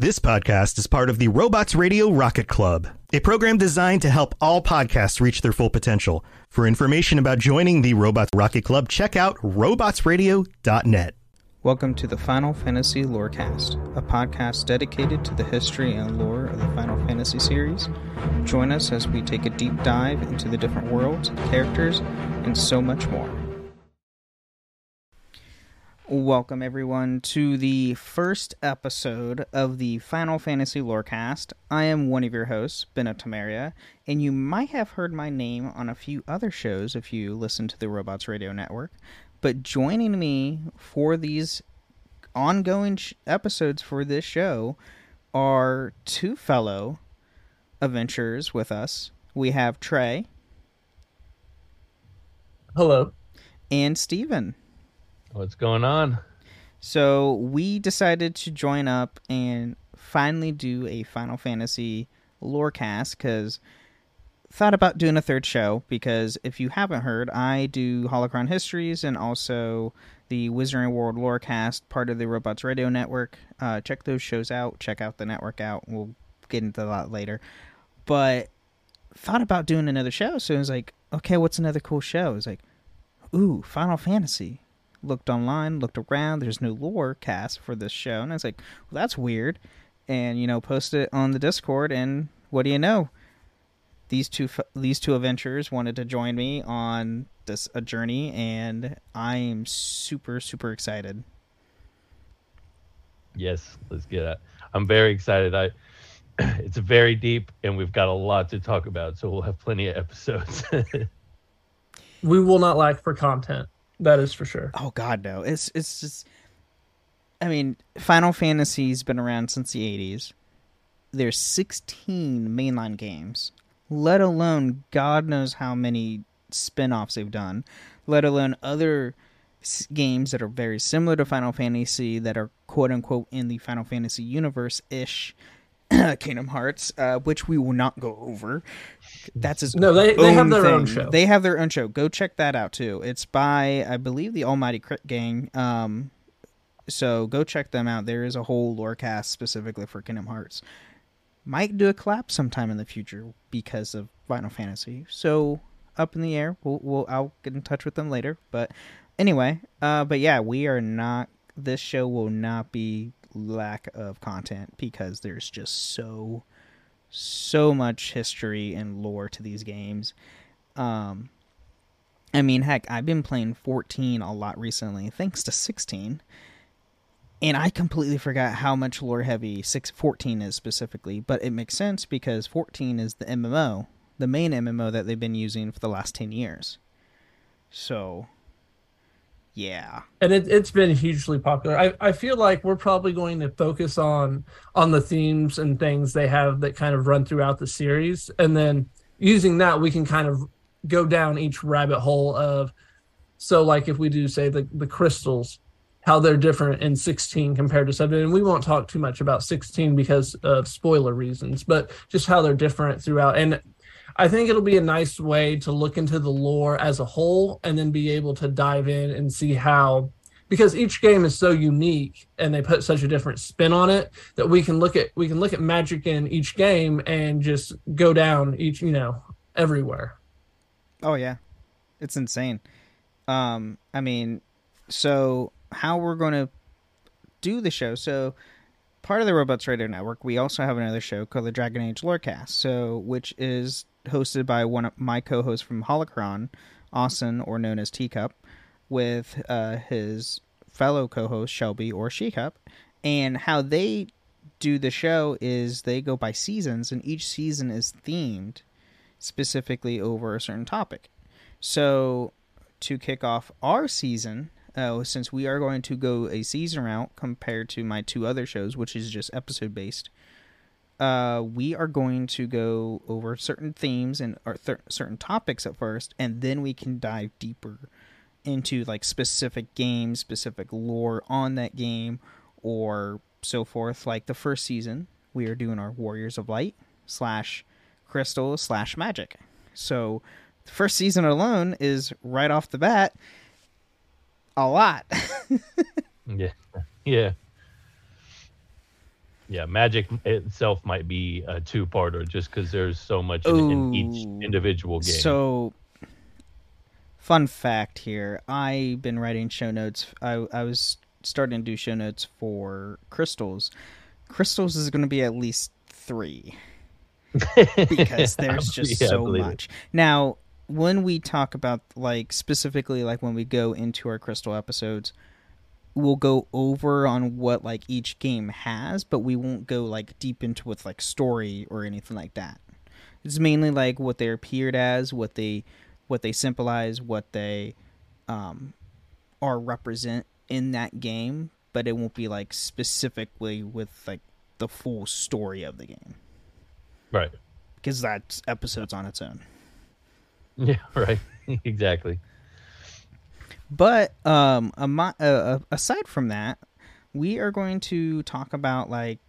This podcast is part of the Robots Radio Rocket Club, a program designed to help all podcasts reach their full potential. For information about joining the Robots Rocket Club, check out robotsradio.net. Welcome to the Final Fantasy Lorecast, a podcast dedicated to the history and lore of the Final Fantasy series. Join us as we take a deep dive into the different worlds, characters, and so much more. Welcome, everyone, to the first episode of the Final Fantasy Lorecast. I am one of your hosts, Ben of Temeria, and you might have heard my name on a few other shows if you listen to the Robots Radio Network. But joining me for these ongoing sh- episodes for this show are two fellow adventurers with us. We have Trey. Hello. And Steven. What's going on? So we decided to join up and finally do a Final Fantasy lore cast because thought about doing a third show because if you haven't heard, I do Holocron Histories and also the Wizarding World Lorecast, part of the Robots Radio Network. Uh, check those shows out. Check out the network out. We'll get into that later. But thought about doing another show, so I was like, okay, what's another cool show? It's like, ooh, Final Fantasy looked online, looked around. There's no lore cast for this show, and I was like, "Well, that's weird." And you know, posted it on the Discord, and what do you know? These two these two adventurers wanted to join me on this a journey, and I am super super excited. Yes, let's get it. I'm very excited. I it's very deep, and we've got a lot to talk about, so we'll have plenty of episodes. we will not lack for content. That is for sure. Oh God, no! It's it's just. I mean, Final Fantasy's been around since the '80s. There's 16 mainline games, let alone God knows how many spin-offs they've done, let alone other s- games that are very similar to Final Fantasy that are quote unquote in the Final Fantasy universe ish. Kingdom Hearts, uh, which we will not go over. That's his no. They they have their thing. own show. They have their own show. Go check that out too. It's by I believe the Almighty Crit Gang. Um, so go check them out. There is a whole lore cast specifically for Kingdom Hearts. Might do a collab sometime in the future because of Final Fantasy. So up in the air. We'll, we'll I'll get in touch with them later. But anyway, uh, but yeah, we are not. This show will not be lack of content because there's just so so much history and lore to these games. Um, I mean, heck, I've been playing 14 a lot recently, thanks to 16. And I completely forgot how much lore heavy 6 14 is specifically, but it makes sense because 14 is the MMO, the main MMO that they've been using for the last 10 years. So, yeah. And it, it's been hugely popular. I, I feel like we're probably going to focus on on the themes and things they have that kind of run throughout the series, and then using that we can kind of go down each rabbit hole of so like if we do say the the crystals how they're different in 16 compared to 7 and we won't talk too much about 16 because of spoiler reasons but just how they're different throughout and I think it'll be a nice way to look into the lore as a whole and then be able to dive in and see how because each game is so unique and they put such a different spin on it that we can look at we can look at magic in each game and just go down each you know everywhere Oh yeah, it's insane. Um, I mean, so how we're going to do the show? So part of the Robots Radio Network, we also have another show called the Dragon Age Lorecast, so which is hosted by one of my co-hosts from Holocron, Austin, or known as Teacup, with uh, his fellow co-host Shelby or Shecup, and how they do the show is they go by seasons, and each season is themed specifically over a certain topic. So to kick off our season, uh, since we are going to go a season route compared to my two other shows, which is just episode based, uh, we are going to go over certain themes and or th- certain topics at first, and then we can dive deeper into like specific games, specific lore on that game, or so forth. Like the first season, we are doing our Warriors of Light slash Crystal slash Magic. So the first season alone is right off the bat a lot. yeah, yeah, yeah. Magic itself might be a two-parter just because there's so much in, in, each individual game. So, fun fact here: I've been writing show notes. I I was starting to do show notes for crystals. Crystals is going to be at least three because there's just yeah, so much. It. Now, when we talk about like specifically like when we go into our crystal episodes we'll go over on what like each game has but we won't go like deep into with like story or anything like that it's mainly like what they appeared as what they what they symbolize what they um are represent in that game but it won't be like specifically with like the full story of the game right because that's episodes on its own Yeah, right. exactly. But um, uh, aside from that, we are going to talk about like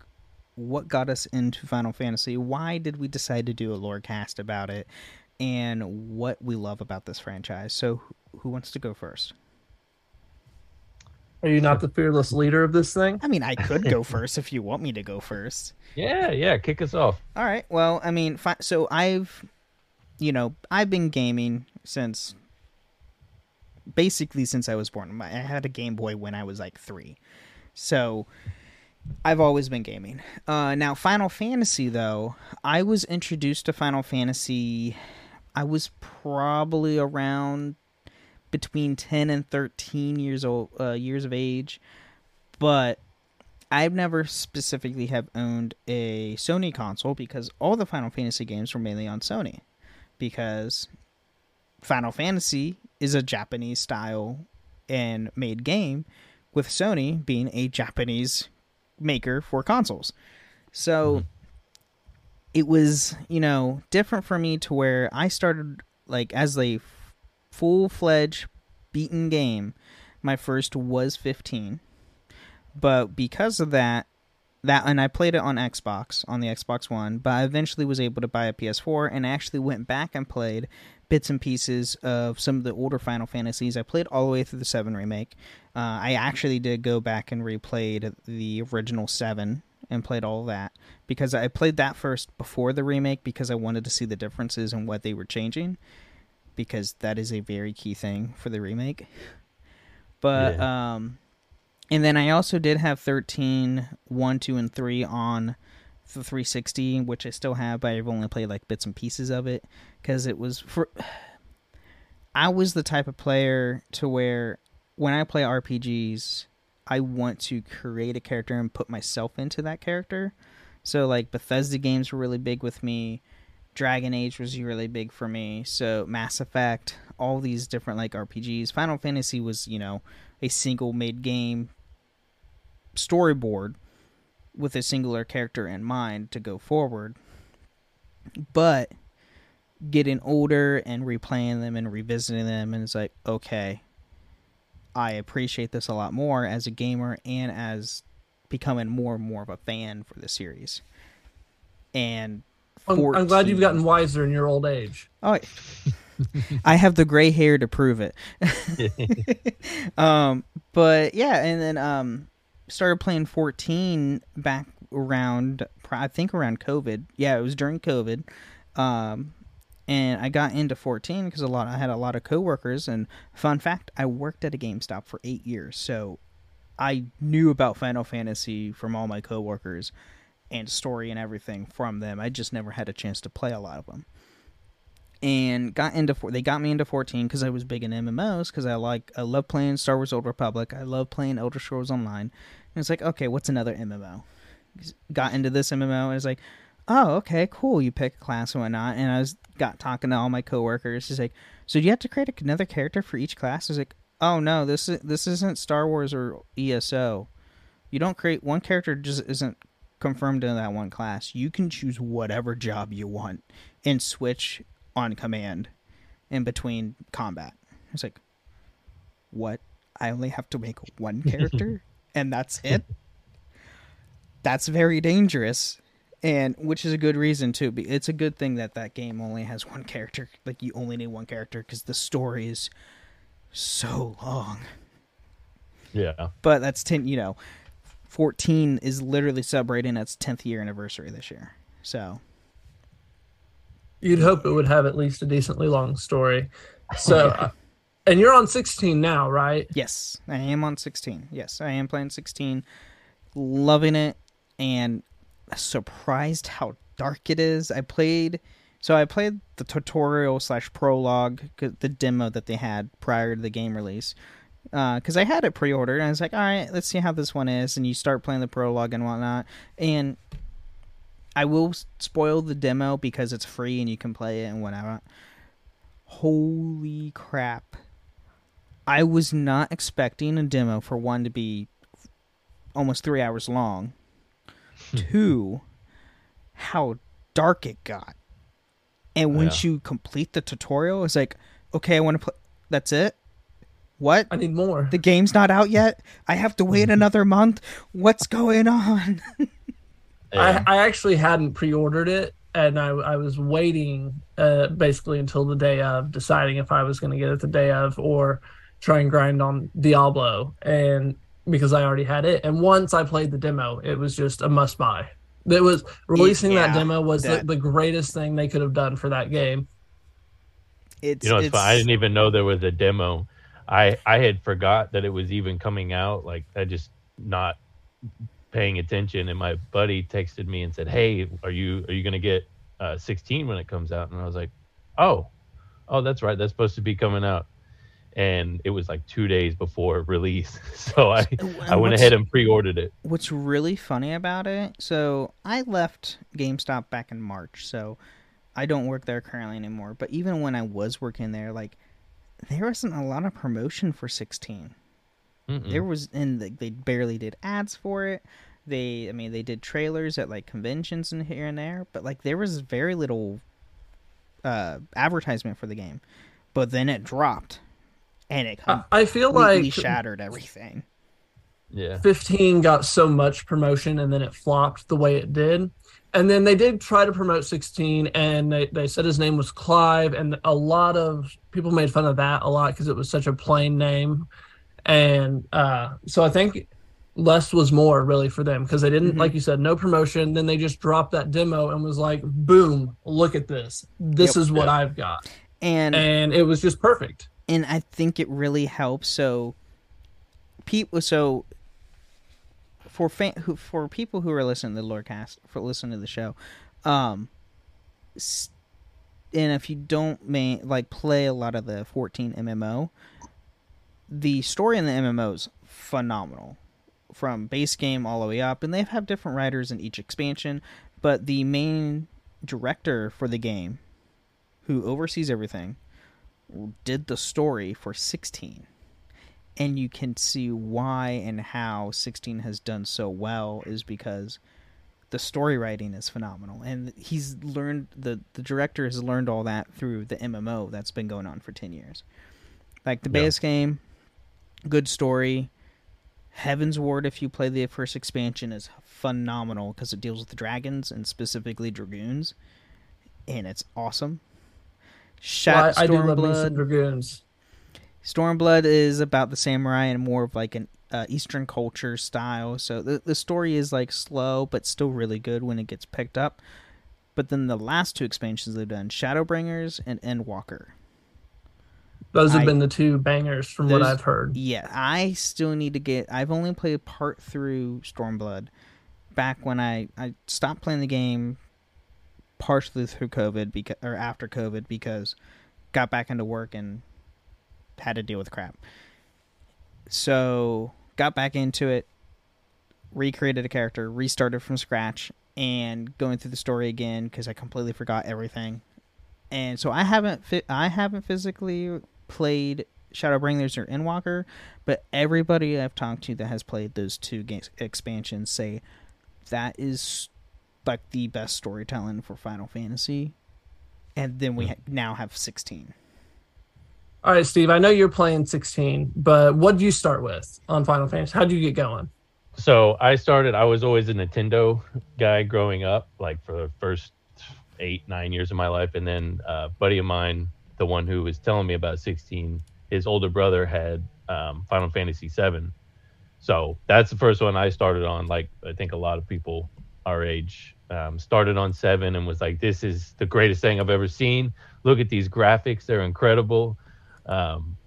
what got us into Final Fantasy. Why did we decide to do a lore cast about it, and what we love about this franchise. So, who wants to go first? Are you not the fearless leader of this thing? I mean, I could go first if you want me to go first. Yeah, yeah, kick us off. All right. Well, I mean, fi- so I've you know, I've been gaming since basically since I was born. I had a Game Boy when I was like three, so I've always been gaming. Uh, now, Final Fantasy though, I was introduced to Final Fantasy. I was probably around between ten and thirteen years old, uh, years of age, but I've never specifically have owned a Sony console because all the Final Fantasy games were mainly on Sony because Final Fantasy is a Japanese style and made game, with Sony being a Japanese maker for consoles. So mm-hmm. it was, you know, different for me to where I started like as a full fledged beaten game. My first was 15. But because of that, that and I played it on Xbox on the Xbox One, but I eventually was able to buy a PS4 and actually went back and played bits and pieces of some of the older Final Fantasies. I played all the way through the 7 remake. Uh, I actually did go back and replayed the original 7 and played all that because I played that first before the remake because I wanted to see the differences and what they were changing because that is a very key thing for the remake. But yeah. um and then I also did have 13, 1, 2, and 3 on the 360, which I still have, but I've only played like bits and pieces of it because it was for. I was the type of player to where when I play RPGs, I want to create a character and put myself into that character. So like Bethesda games were really big with me. Dragon Age was really big for me. So Mass Effect, all these different like RPGs. Final Fantasy was, you know, a single made game storyboard with a singular character in mind to go forward. But getting older and replaying them and revisiting them, and it's like, okay, I appreciate this a lot more as a gamer and as becoming more and more of a fan for the series. And 14... I'm glad you've gotten wiser in your old age. Oh, I have the gray hair to prove it. um, but yeah, and then um, started playing 14 back around I think around COVID. Yeah, it was during COVID. Um, and I got into 14 because a lot I had a lot of coworkers and fun fact, I worked at a GameStop for 8 years. So I knew about Final Fantasy from all my coworkers and story and everything from them. I just never had a chance to play a lot of them. And got into they got me into 14 because I was big in MMOs because I like I love playing Star Wars Old Republic. I love playing Elder Scrolls Online. It's like okay, what's another MMO? Got into this MMO and it's like, oh okay, cool. You pick a class and whatnot. And I was got talking to all my coworkers. He's like, so do you have to create another character for each class? I was like, oh no, this is this isn't Star Wars or ESO. You don't create one character just isn't confirmed in that one class. You can choose whatever job you want and switch on command in between combat. It's like, what? I only have to make one character and that's it. That's very dangerous, and which is a good reason too. It's a good thing that that game only has one character. Like you only need one character because the story is so long. Yeah. But that's 10, you know, 14 is literally celebrating its 10th year anniversary this year. So you'd hope it would have at least a decently long story. So and you're on 16 now, right? Yes, I am on 16. Yes, I am playing 16. Loving it and surprised how dark it is. I played so I played the tutorial slash prologue, the demo that they had prior to the game release, because uh, I had it pre-ordered. And I was like, all right, let's see how this one is. And you start playing the prologue and whatnot. And I will spoil the demo because it's free and you can play it and whatever. Holy crap! I was not expecting a demo for one to be almost three hours long. Two, how dark it got and once yeah. you complete the tutorial, it's like, okay, I want to play. That's it. What? I need more. The game's not out yet. I have to wait another month. What's going on? yeah. I, I actually hadn't pre-ordered it, and I, I was waiting uh, basically until the day of, deciding if I was going to get it the day of or try and grind on Diablo, and because I already had it. And once I played the demo, it was just a must buy. It was releasing yeah, that demo was that, the, the, greatest thing they could have done for that game. It's, you know, it's, I didn't even know there was a demo. I I had forgot that it was even coming out. Like I just not paying attention. And my buddy texted me and said, "Hey, are you are you gonna get uh, 16 when it comes out?" And I was like, "Oh, oh, that's right. That's supposed to be coming out." And it was like two days before release. So I I went ahead and pre-ordered it. What's really funny about it? So I left GameStop back in March, so I don't work there currently anymore. But even when I was working there, like there wasn't a lot of promotion for 16. Mm-mm. There was, and they barely did ads for it. They, I mean, they did trailers at like conventions and here and there, but like there was very little uh, advertisement for the game. But then it dropped and it I feel like shattered everything. Yeah. 15 got so much promotion and then it flopped the way it did. And then they did try to promote 16 and they, they said his name was Clive and a lot of people made fun of that a lot because it was such a plain name. And uh, so I think less was more really for them because they didn't mm-hmm. like you said no promotion then they just dropped that demo and was like boom look at this this yep. is what i've got and and it was just perfect and I think it really helps. So, people, so for fan, who, for people who are listening to the Lorecast, for listening to the show, um, and if you don't like play a lot of the 14 MMO, the story in the MMO is phenomenal, from base game all the way up, and they have different writers in each expansion, but the main director for the game, who oversees everything did the story for 16 and you can see why and how 16 has done so well is because the story writing is phenomenal. And he's learned the the director has learned all that through the MMO that's been going on for 10 years. Like the yeah. base game good story. Heavensward if you play the first expansion is phenomenal because it deals with the dragons and specifically dragoons. And it's awesome Shat well, I, I do love me some dragoons. Stormblood is about the samurai and more of like an uh, Eastern culture style. So the the story is like slow but still really good when it gets picked up. But then the last two expansions they've done, Shadowbringers and Endwalker. Those have I, been the two bangers from what I've heard. Yeah, I still need to get. I've only played part through Stormblood. Back when I I stopped playing the game, partially through COVID because or after COVID because got back into work and had to deal with crap. So got back into it, recreated a character, restarted from scratch, and going through the story again because I completely forgot everything. And so I haven't fi- I haven't physically played Shadowbringers or Endwalker, but everybody I've talked to that has played those two games expansions say that is like the best storytelling for Final Fantasy. And then we hmm. ha- now have 16. All right, Steve, I know you're playing 16, but what do you start with on Final Fantasy? How do you get going? So I started, I was always a Nintendo guy growing up, like for the first eight, nine years of my life. And then uh, a buddy of mine, the one who was telling me about 16, his older brother had um, Final Fantasy 7. So that's the first one I started on. Like I think a lot of people our age um, started on 7 and was like, this is the greatest thing I've ever seen. Look at these graphics, they're incredible um,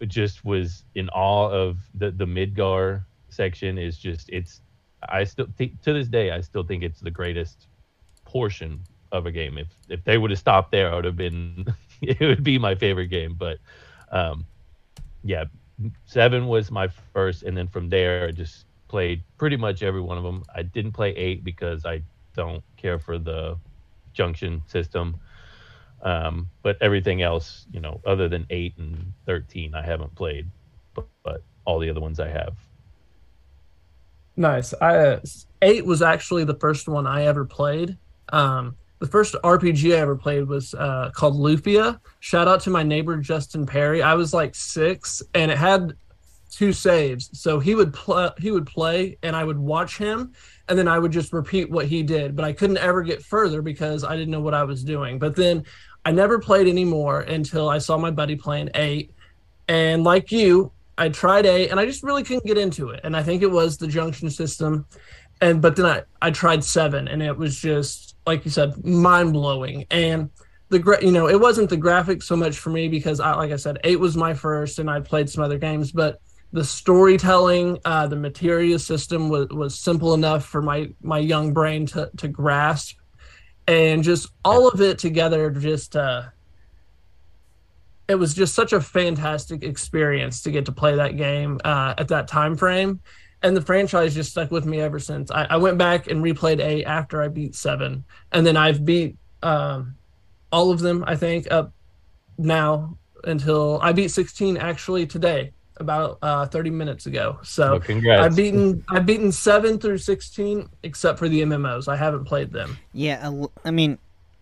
it just was in awe of the the Midgar section. Is just it's I still think to this day I still think it's the greatest portion of a game. If if they would have stopped there, I would have been it would be my favorite game. But um, yeah, seven was my first, and then from there just played pretty much every one of them. I didn't play eight because I don't care for the junction system. Um, but everything else, you know, other than eight and thirteen, I haven't played, but, but all the other ones I have. Nice. I eight was actually the first one I ever played. Um, the first RPG I ever played was uh, called Lufia. Shout out to my neighbor Justin Perry. I was like six, and it had two saves. So he would play, he would play, and I would watch him, and then I would just repeat what he did. But I couldn't ever get further because I didn't know what I was doing. But then I never played anymore until I saw my buddy playing eight. And like you, I tried eight and I just really couldn't get into it. And I think it was the junction system. And but then I, I tried seven and it was just like you said, mind blowing. And the gra- you know, it wasn't the graphics so much for me because I like I said, eight was my first and I played some other games, but the storytelling, uh, the materia system was, was simple enough for my my young brain to to grasp. And just all of it together just uh it was just such a fantastic experience to get to play that game uh, at that time frame. And the franchise just stuck with me ever since. I, I went back and replayed eight after i beat seven. And then i've beat um, all of them i think up now until i beat 16 actually today about uh, 30 minutes ago. So well, I've beaten I've beaten seven through 16, except for the MMOs. I haven't played them. Yeah, I mean,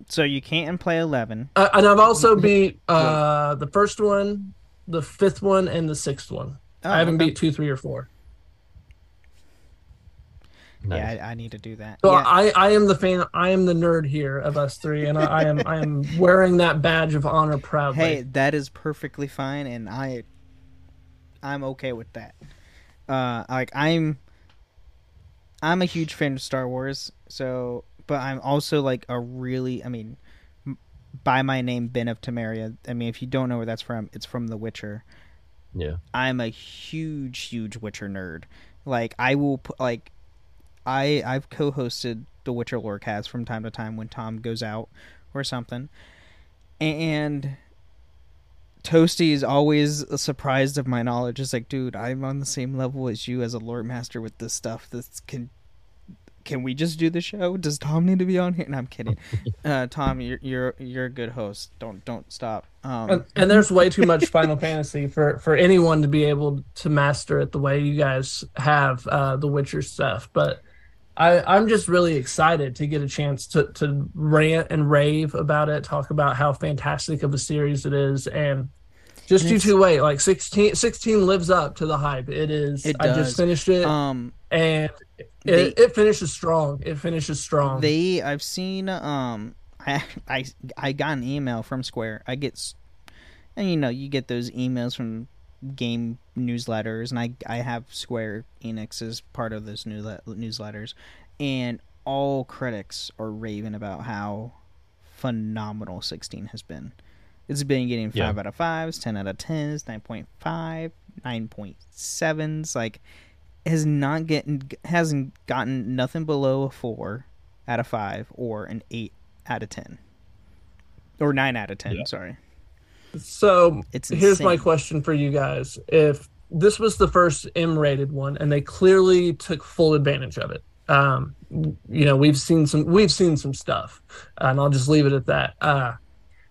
so you can't play 11. Uh, and I've also beat uh, the first one, the fifth one, and the sixth one. Oh, I haven't okay. beat two, three, or four. Nice. Yeah, I, I, need to do that. So yeah. I, I am the fan. I am the nerd here of us three, and I, I am I am wearing that badge of honor proudly. Hey, that is perfectly fine, and I I'm okay with that. Uh, like I'm, I'm a huge fan of Star Wars. So, but I'm also like a really, I mean, by my name Ben of Temeria. I mean, if you don't know where that's from, it's from The Witcher. Yeah. I'm a huge, huge Witcher nerd. Like I will put like, I I've co-hosted the Witcher Lorecast from time to time when Tom goes out or something, and Toasty is always surprised of my knowledge. It's like, dude, I'm on the same level as you as a lore master with this stuff. This can can we just do the show? Does Tom need to be on here? No, I'm kidding. Uh, Tom, you're you're you're a good host. Don't don't stop. Um, and, and, there's way too much Final Fantasy for for anyone to be able to master it the way you guys have uh, the Witcher stuff. But I I'm just really excited to get a chance to to rant and rave about it, talk about how fantastic of a series it is, and just you two wait. Like 16, 16 lives up to the hype. It is. It I just finished it. Um, and it, they, it finishes strong. It finishes strong. They, I've seen. Um, I, I, I got an email from Square. I get, and you know, you get those emails from game newsletters, and I, I have Square Enix as part of those newsletters, and all critics are raving about how phenomenal 16 has been It's been getting five yeah. out of fives, ten out of tens, 9.5, 9.7s. Like has not getting hasn't gotten nothing below a four out of five or an eight out of ten. Or nine out of ten, yeah. sorry. So it's here's my question for you guys. If this was the first M rated one and they clearly took full advantage of it. Um, you know, we've seen some we've seen some stuff, and I'll just leave it at that. Uh,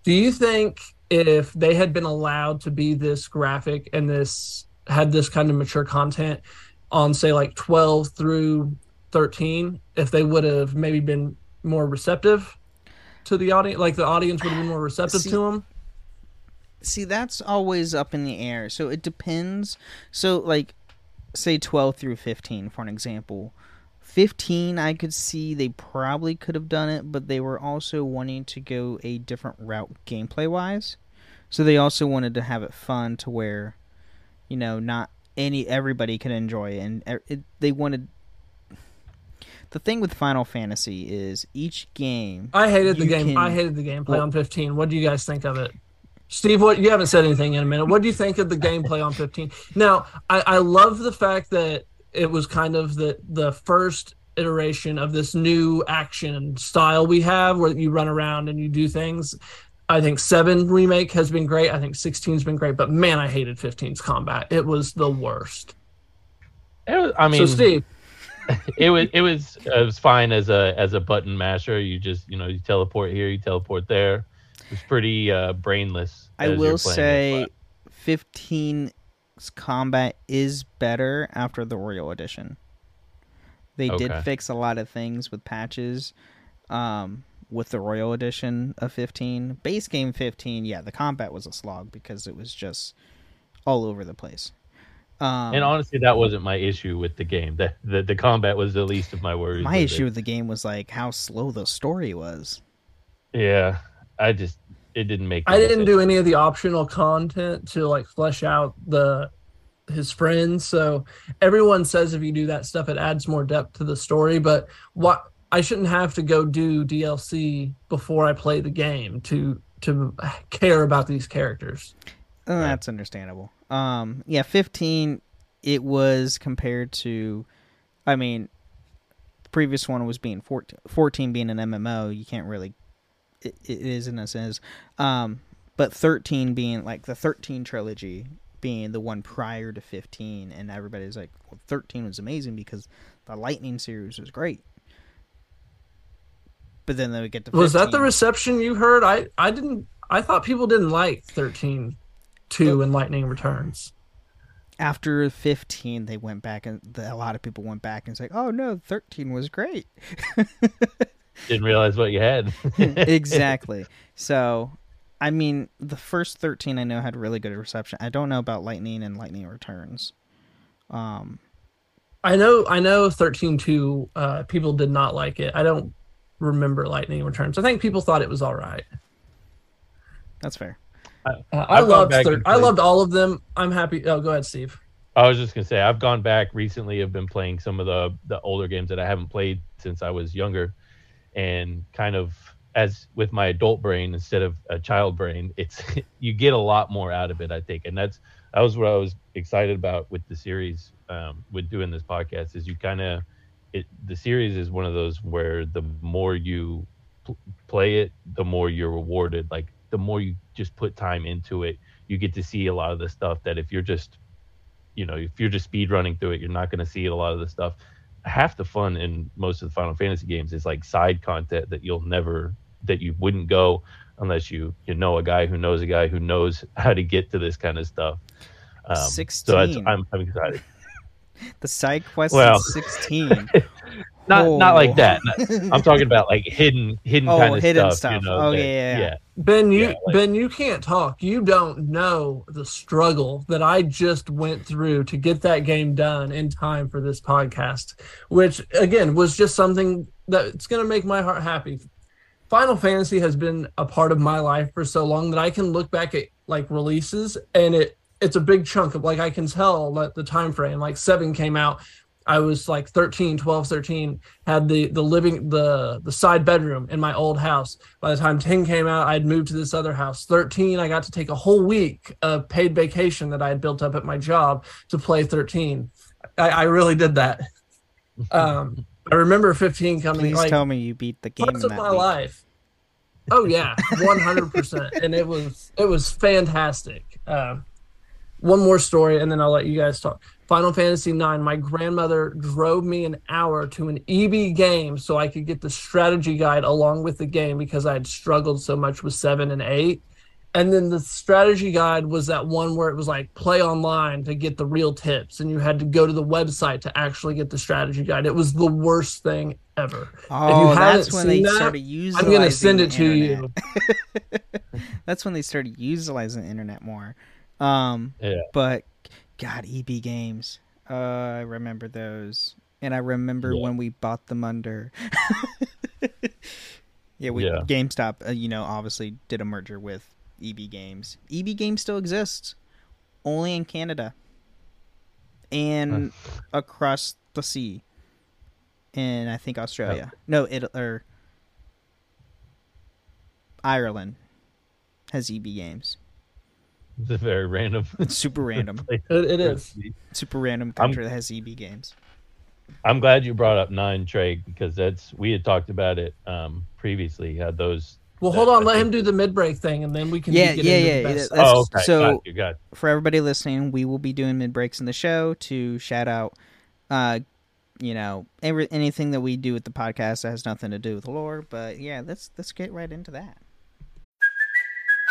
do you think if they had been allowed to be this graphic and this had this kind of mature content on say like 12 through 13 if they would have maybe been more receptive to the audience like the audience would have been more receptive see, to them see that's always up in the air so it depends so like say 12 through 15 for an example 15 i could see they probably could have done it but they were also wanting to go a different route gameplay wise so they also wanted to have it fun to where you know not any everybody could enjoy it and it, they wanted the thing with Final Fantasy is each game. I hated the game. Can, I hated the gameplay well, on 15. What do you guys think of it? Steve, what you haven't said anything in a minute. What do you think of the gameplay on 15? Now, I, I love the fact that it was kind of the the first iteration of this new action style we have where you run around and you do things. I think 7 remake has been great. I think 16's been great, but man, I hated 15's combat. It was the worst. It was, I mean, so Steve, it was it was it was fine as a as a button masher. You just you know you teleport here, you teleport there. It's pretty uh, brainless. I will say, 15's combat is better after the Royal Edition. They okay. did fix a lot of things with patches um, with the Royal Edition of 15. Base game 15, yeah, the combat was a slog because it was just all over the place. Um, and honestly, that wasn't my issue with the game. The, the the combat was the least of my worries. My issue it. with the game was like how slow the story was. Yeah, I just it didn't make. I didn't sense. do any of the optional content to like flesh out the his friends. So everyone says if you do that stuff, it adds more depth to the story. But what I shouldn't have to go do DLC before I play the game to to care about these characters. Uh, that's understandable. Um, yeah, fifteen. It was compared to, I mean, previous one was being 14, 14 being an MMO. You can't really. It, it is in a sense, um, but thirteen being like the thirteen trilogy being the one prior to 15 and everybody's like well 13 was amazing because the lightning series was great. But then they would get to 15. was that the reception you heard? I i didn't i thought people didn't like 13 2 and lightning returns. After 15 they went back and the, a lot of people went back and said oh no 13 was great didn't realize what you had exactly so I mean, the first 13 I know had really good reception. I don't know about Lightning and Lightning Returns. Um, I know, I know 13.2, uh, people did not like it. I don't remember Lightning Returns. I think people thought it was all right. That's fair. Uh, I loved, thir- I loved all of them. I'm happy. Oh, go ahead, Steve. I was just gonna say I've gone back recently. I've been playing some of the the older games that I haven't played since I was younger, and kind of as with my adult brain instead of a child brain, it's you get a lot more out of it, I think, and that's that was what I was excited about with the series, um, with doing this podcast. Is you kind of it the series is one of those where the more you pl- play it, the more you're rewarded. Like the more you just put time into it, you get to see a lot of the stuff that if you're just you know if you're just speed running through it, you're not going to see a lot of the stuff. Half the fun in most of the Final Fantasy games is like side content that you'll never that you wouldn't go unless you you know a guy who knows a guy who knows how to get to this kind of stuff. Um, sixteen. So I'm I'm excited. the side quest well, is sixteen. not oh. not like that. I'm talking about like hidden hidden oh, kind of hidden stuff. stuff. You know, oh that, yeah, yeah, Ben, you yeah, like, Ben, you can't talk. You don't know the struggle that I just went through to get that game done in time for this podcast, which again was just something that's going to make my heart happy Final Fantasy has been a part of my life for so long that I can look back at like releases and it it's a big chunk of like I can tell that the time frame like 7 came out I was like 13, 12, 13, had the the living the the side bedroom in my old house. By the time 10 came out, I'd moved to this other house. 13, I got to take a whole week of paid vacation that I had built up at my job to play 13. I, I really did that. Um, I remember 15 coming. Please like, tell me you beat the game. of my week. life. Oh yeah, 100, percent and it was it was fantastic. Um, one more story, and then I'll let you guys talk. Final Fantasy IX, my grandmother drove me an hour to an EB game so I could get the strategy guide along with the game because I had struggled so much with seven and eight. And then the strategy guide was that one where it was like play online to get the real tips, and you had to go to the website to actually get the strategy guide. It was the worst thing ever. Oh, that's when they that, started using. I'm gonna send it to you. that's when they started utilizing the internet more. Um, yeah. But God, EB games. Uh, I remember those, and I remember yeah. when we bought them under. yeah, we yeah. GameStop. Uh, you know, obviously did a merger with EB Games. EB Games still exists, only in Canada, and across the sea, in I think Australia. Oh. No, it or Ireland has EB Games. It's a very random. It's super random. it, it is super random country I'm, that has EB games. I'm glad you brought up nine Trey because that's we had talked about it um, previously. Had those. Well, that, hold on. I let him do the mid break thing, and then we can. Yeah, yeah, yeah. yeah oh, okay. So, got you, got you. for everybody listening, we will be doing mid breaks in the show to shout out, uh, you know, every, anything that we do with the podcast that has nothing to do with lore. But yeah, let's let's get right into that.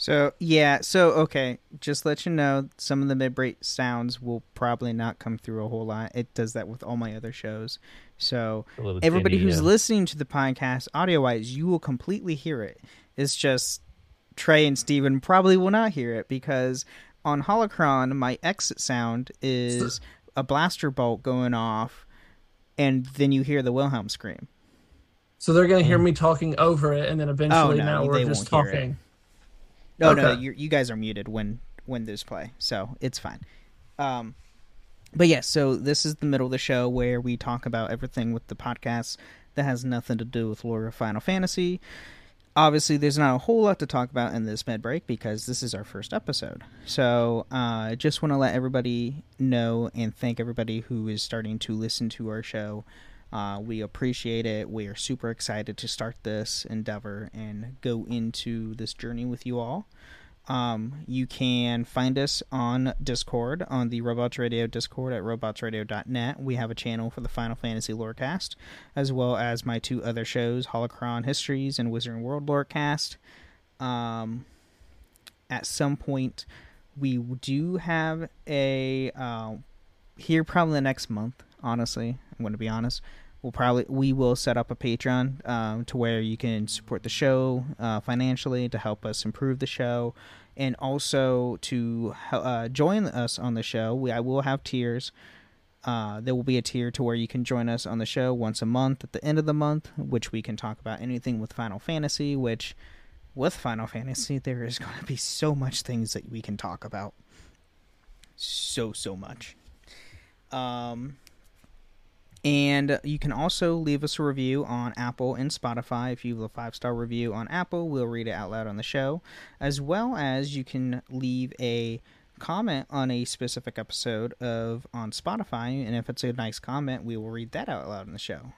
So yeah, so okay, just let you know, some of the mid break sounds will probably not come through a whole lot. It does that with all my other shows. So everybody tinny, who's yeah. listening to the podcast audio wise, you will completely hear it. It's just Trey and Steven probably will not hear it because on Holocron my exit sound is a blaster bolt going off and then you hear the Wilhelm scream. So they're gonna hear mm. me talking over it and then eventually oh, no, now we're just talking. No, okay. no, you you guys are muted when when there's play, so it's fine. Um, but yes, yeah, so this is the middle of the show where we talk about everything with the podcast that has nothing to do with lore of Final Fantasy. Obviously, there's not a whole lot to talk about in this med break because this is our first episode. So, I uh, just want to let everybody know and thank everybody who is starting to listen to our show. Uh, we appreciate it. We are super excited to start this endeavor and go into this journey with you all. Um, you can find us on Discord, on the Robots Radio Discord at robotsradio.net. We have a channel for the Final Fantasy Lorecast, as well as my two other shows, Holocron Histories and Wizarding World Lorecast. Um, at some point, we do have a, uh, here probably the next month, honestly, I'm going to be honest we'll probably we will set up a patreon um, to where you can support the show uh, financially to help us improve the show and also to uh, join us on the show we i will have tiers Uh, there will be a tier to where you can join us on the show once a month at the end of the month, which we can talk about anything with Final Fantasy. Which, with Final Fantasy, there is going to be so much things that we can talk about. So so much. Um, and you can also leave us a review on Apple and Spotify. If you have a five star review on Apple, we'll read it out loud on the show. As well as you can leave a comment on a specific episode of on Spotify, and if it's a nice comment, we will read that out loud on the show.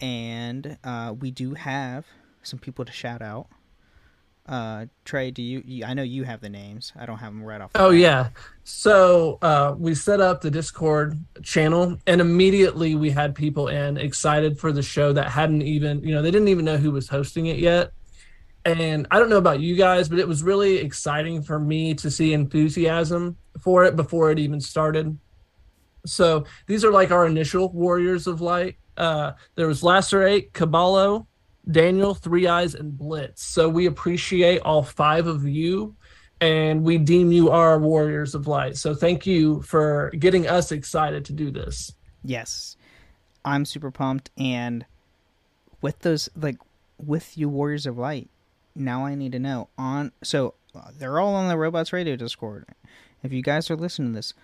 And uh, we do have some people to shout out. Uh, Trey, do you, you, I know you have the names. I don't have them right off. The oh back. yeah. So uh, we set up the Discord channel, and immediately we had people in excited for the show that hadn't even, you know, they didn't even know who was hosting it yet. And I don't know about you guys, but it was really exciting for me to see enthusiasm for it before it even started. So these are like our initial Warriors of Light. Uh, there was Lacerate, Caballo, Daniel, Three Eyes, and Blitz. So we appreciate all five of you and we deem you our warriors of light. So thank you for getting us excited to do this. Yes. I'm super pumped and with those like with you warriors of light, now I need to know on so uh, they're all on the Robots Radio Discord. If you guys are listening to this,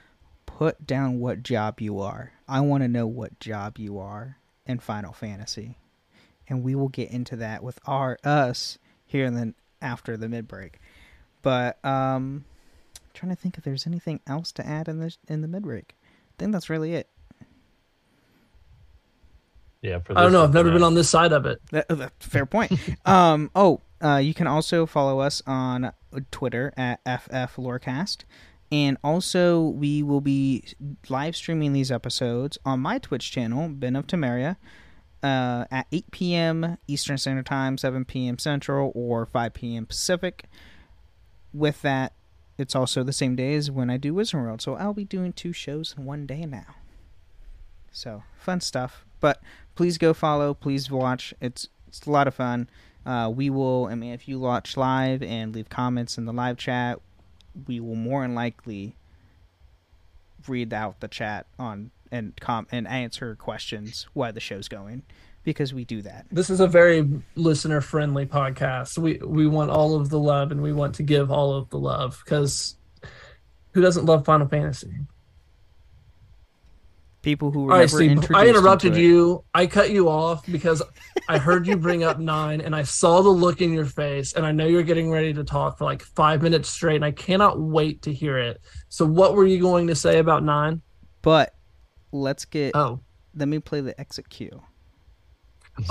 put down what job you are. I want to know what job you are in Final Fantasy and we will get into that with our us here and then after the mid break. But um trying to think if there's anything else to add in the in the mid break. I think that's really it. Yeah, I don't know. I've never been on this side of it. That, that, fair point. um, oh, uh, you can also follow us on Twitter at FF Lorecast. And also, we will be live streaming these episodes on my Twitch channel, Ben of Temeria uh, at 8 p.m. Eastern Standard Time, 7 p.m. Central, or 5 p.m. Pacific. With that, it's also the same day as when I do Wizard World, so I'll be doing two shows in one day now. So fun stuff. But please go follow. Please watch. It's it's a lot of fun. Uh, we will. I mean, if you watch live and leave comments in the live chat, we will more than likely read out the chat on and com and answer questions why the show's going because we do that. This is a very listener friendly podcast. We we want all of the love and we want to give all of the love because who doesn't love Final Fantasy? People who were all right, Steve, I interrupted you. I cut you off because I heard you bring up nine and I saw the look in your face and I know you're getting ready to talk for like five minutes straight and I cannot wait to hear it. So what were you going to say about nine? But let's get. Oh, let me play the exit cue.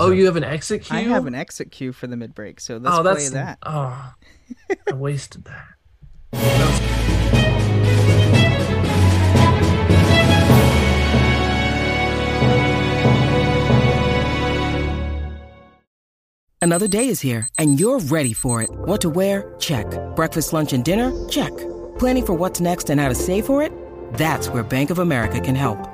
Oh, you have an exit cue. I have an exit cue for the mid break, so let's oh, play that. Oh, I wasted that. Another day is here, and you're ready for it. What to wear? Check. Breakfast, lunch, and dinner? Check. Planning for what's next and how to save for it? That's where Bank of America can help.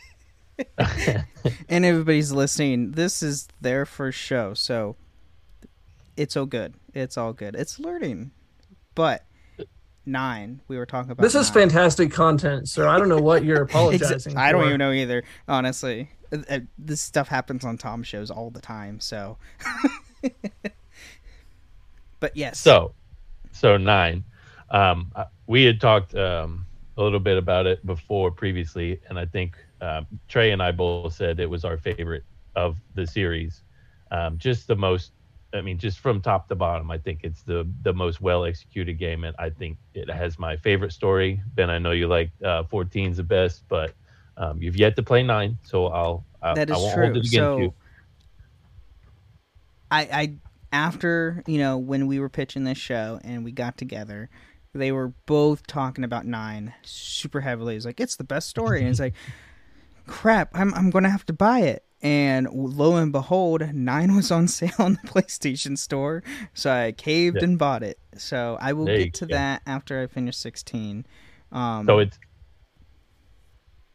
and everybody's listening. This is their first show, so it's all good. It's all good. It's learning, but nine. We were talking about this is nine. fantastic content, sir. I don't know what you're apologizing. I don't even know either. Honestly, uh, uh, this stuff happens on Tom shows all the time. So, but yes. So, so nine. Um, we had talked. Um, a little bit about it before previously, and I think uh, Trey and I both said it was our favorite of the series. Um, just the most I mean, just from top to bottom, I think it's the the most well executed game, and I think it has my favorite story. Ben, I know you like uh, 14's the best, but um, you've yet to play nine, so I'll, I'll that is I won't true. hold it against so, you. I, I after you know when we were pitching this show and we got together, they were both talking about nine super heavily. It's like it's the best story, and it's like, crap, I'm I'm gonna have to buy it. And lo and behold, nine was on sale on the PlayStation Store, so I caved Yeah. and bought it. So I will There get to go. that after I finish sixteen. Um, so it's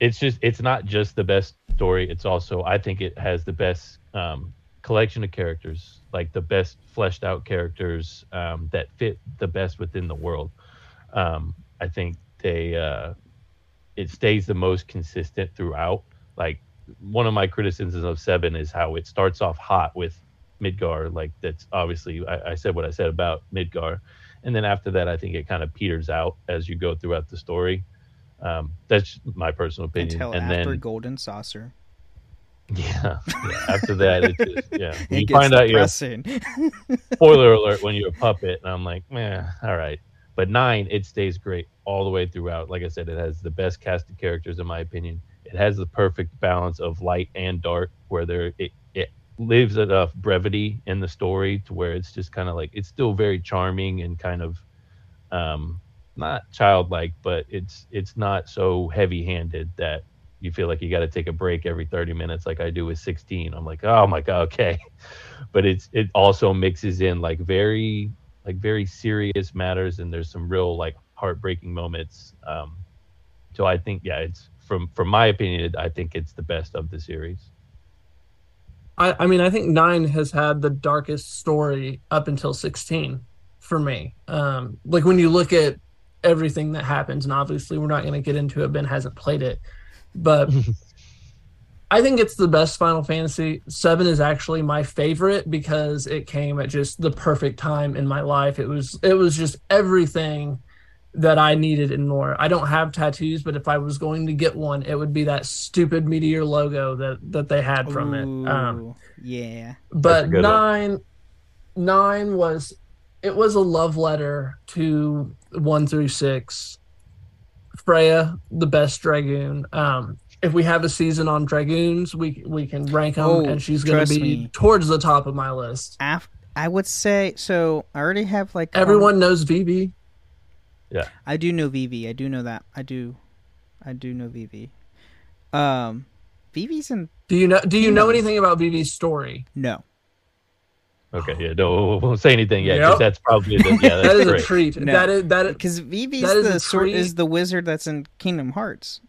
it's just it's not just the best story it's also i think it has the best um, collection of characters like the best fleshed out characters um, that fit the best within the world um, i think they uh, it stays the most consistent throughout like one of my criticisms of seven is how it starts off hot with midgar like that's obviously I, I said what i said about midgar and then after that i think it kind of peters out as you go throughout the story um, that's my personal opinion. until and after then, Golden Saucer, yeah, yeah, after that, it's just, yeah. it you find out you're depressing. spoiler alert when you're a puppet, and I'm like, man, all right. But nine, it stays great all the way throughout. Like I said, it has the best cast of characters in my opinion. It has the perfect balance of light and dark, where there it, it lives enough brevity in the story to where it's just kind of like it's still very charming and kind of um not childlike, but it's it's not so heavy-handed that you feel like you got to take a break every 30 minutes like I do with 16. I'm like, "Oh my god, okay." But it's it also mixes in like very like very serious matters and there's some real like heartbreaking moments. Um so I think yeah, it's from from my opinion, I think it's the best of the series. I, I mean, I think nine has had the darkest story up until 16 for me. Um, like when you look at everything that happens, and obviously we're not going to get into it, Ben hasn't played it, but I think it's the best Final Fantasy. Seven is actually my favorite because it came at just the perfect time in my life. It was, it was just everything that I needed and more. I don't have tattoos, but if I was going to get one, it would be that stupid meteor logo that that they had from it. Um, yeah. but a good one. nine nine was it was a love letter to one through six freya the best dragoon um if we have a season on dragoons we we can rank them Oh, and she's going to be me. towards the top of my list Af- I would say so. I already have like um, everyone knows Vivi Yeah. I do know Vivi. I do know that. I do. I do know Vivi. Um, Vivi's in do you know do you know anything about Vivi's story no. Okay, yeah, no, won't say anything yet. Yep. That's probably the, yeah, that's that is great. a treat No. that is that is Because Vivi's That is the a sort is the wizard that's in Kingdom Hearts.